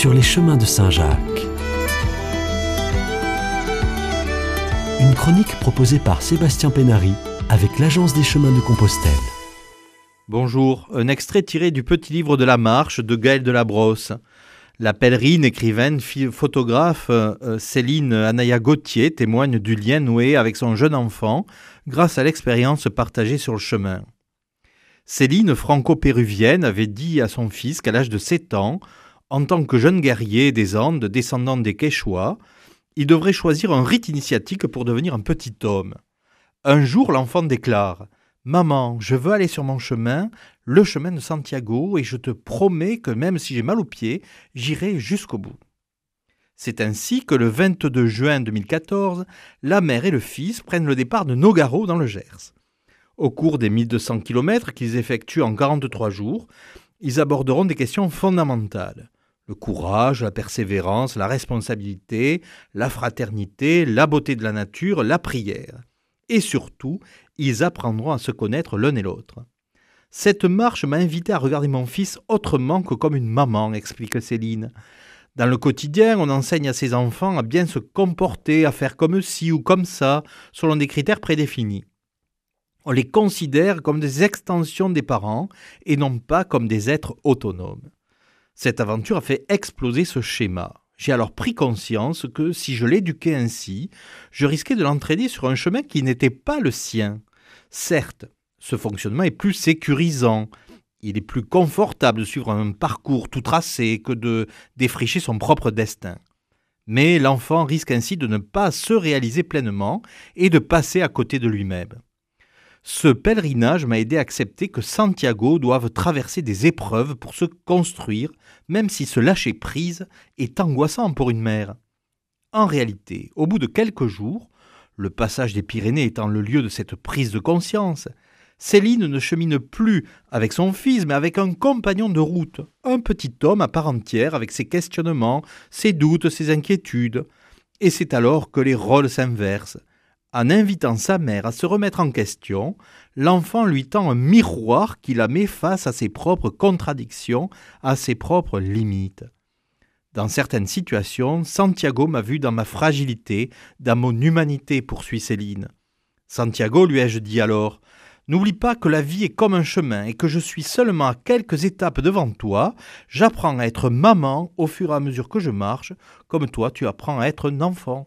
sur les chemins de Saint-Jacques. Une chronique proposée par Sébastien Pénary avec l'Agence des chemins de Compostelle. Bonjour, un extrait tiré du petit livre de la marche de Gaël de la Brosse. La pèlerine, écrivaine, photographe euh, Céline Anaya Gauthier témoigne du lien noué avec son jeune enfant grâce à l'expérience partagée sur le chemin. Céline, franco-péruvienne, avait dit à son fils qu'à l'âge de 7 ans, en tant que jeune guerrier des Andes descendant des Quechua, il devrait choisir un rite initiatique pour devenir un petit homme. Un jour, l'enfant déclare Maman, je veux aller sur mon chemin, le chemin de Santiago, et je te promets que même si j'ai mal aux pieds, j'irai jusqu'au bout. C'est ainsi que le 22 juin 2014, la mère et le fils prennent le départ de Nogaro dans le Gers. Au cours des 1200 km qu'ils effectuent en 43 jours, ils aborderont des questions fondamentales. Le courage, la persévérance, la responsabilité, la fraternité, la beauté de la nature, la prière. Et surtout, ils apprendront à se connaître l'un et l'autre. Cette marche m'a invité à regarder mon fils autrement que comme une maman, explique Céline. Dans le quotidien, on enseigne à ses enfants à bien se comporter, à faire comme ci ou comme ça, selon des critères prédéfinis. On les considère comme des extensions des parents et non pas comme des êtres autonomes. Cette aventure a fait exploser ce schéma. J'ai alors pris conscience que si je l'éduquais ainsi, je risquais de l'entraîner sur un chemin qui n'était pas le sien. Certes, ce fonctionnement est plus sécurisant. Il est plus confortable de suivre un parcours tout tracé que de défricher son propre destin. Mais l'enfant risque ainsi de ne pas se réaliser pleinement et de passer à côté de lui-même. Ce pèlerinage m'a aidé à accepter que Santiago doive traverser des épreuves pour se construire, même si ce lâcher prise est angoissant pour une mère. En réalité, au bout de quelques jours, le passage des Pyrénées étant le lieu de cette prise de conscience, Céline ne chemine plus avec son fils, mais avec un compagnon de route, un petit homme à part entière avec ses questionnements, ses doutes, ses inquiétudes. Et c'est alors que les rôles s'inversent. En invitant sa mère à se remettre en question, l'enfant lui tend un miroir qui la met face à ses propres contradictions, à ses propres limites. Dans certaines situations, Santiago m'a vu dans ma fragilité, dans mon humanité, poursuit Céline. Santiago, lui ai-je dit alors, n'oublie pas que la vie est comme un chemin et que je suis seulement à quelques étapes devant toi. J'apprends à être maman au fur et à mesure que je marche, comme toi tu apprends à être un enfant.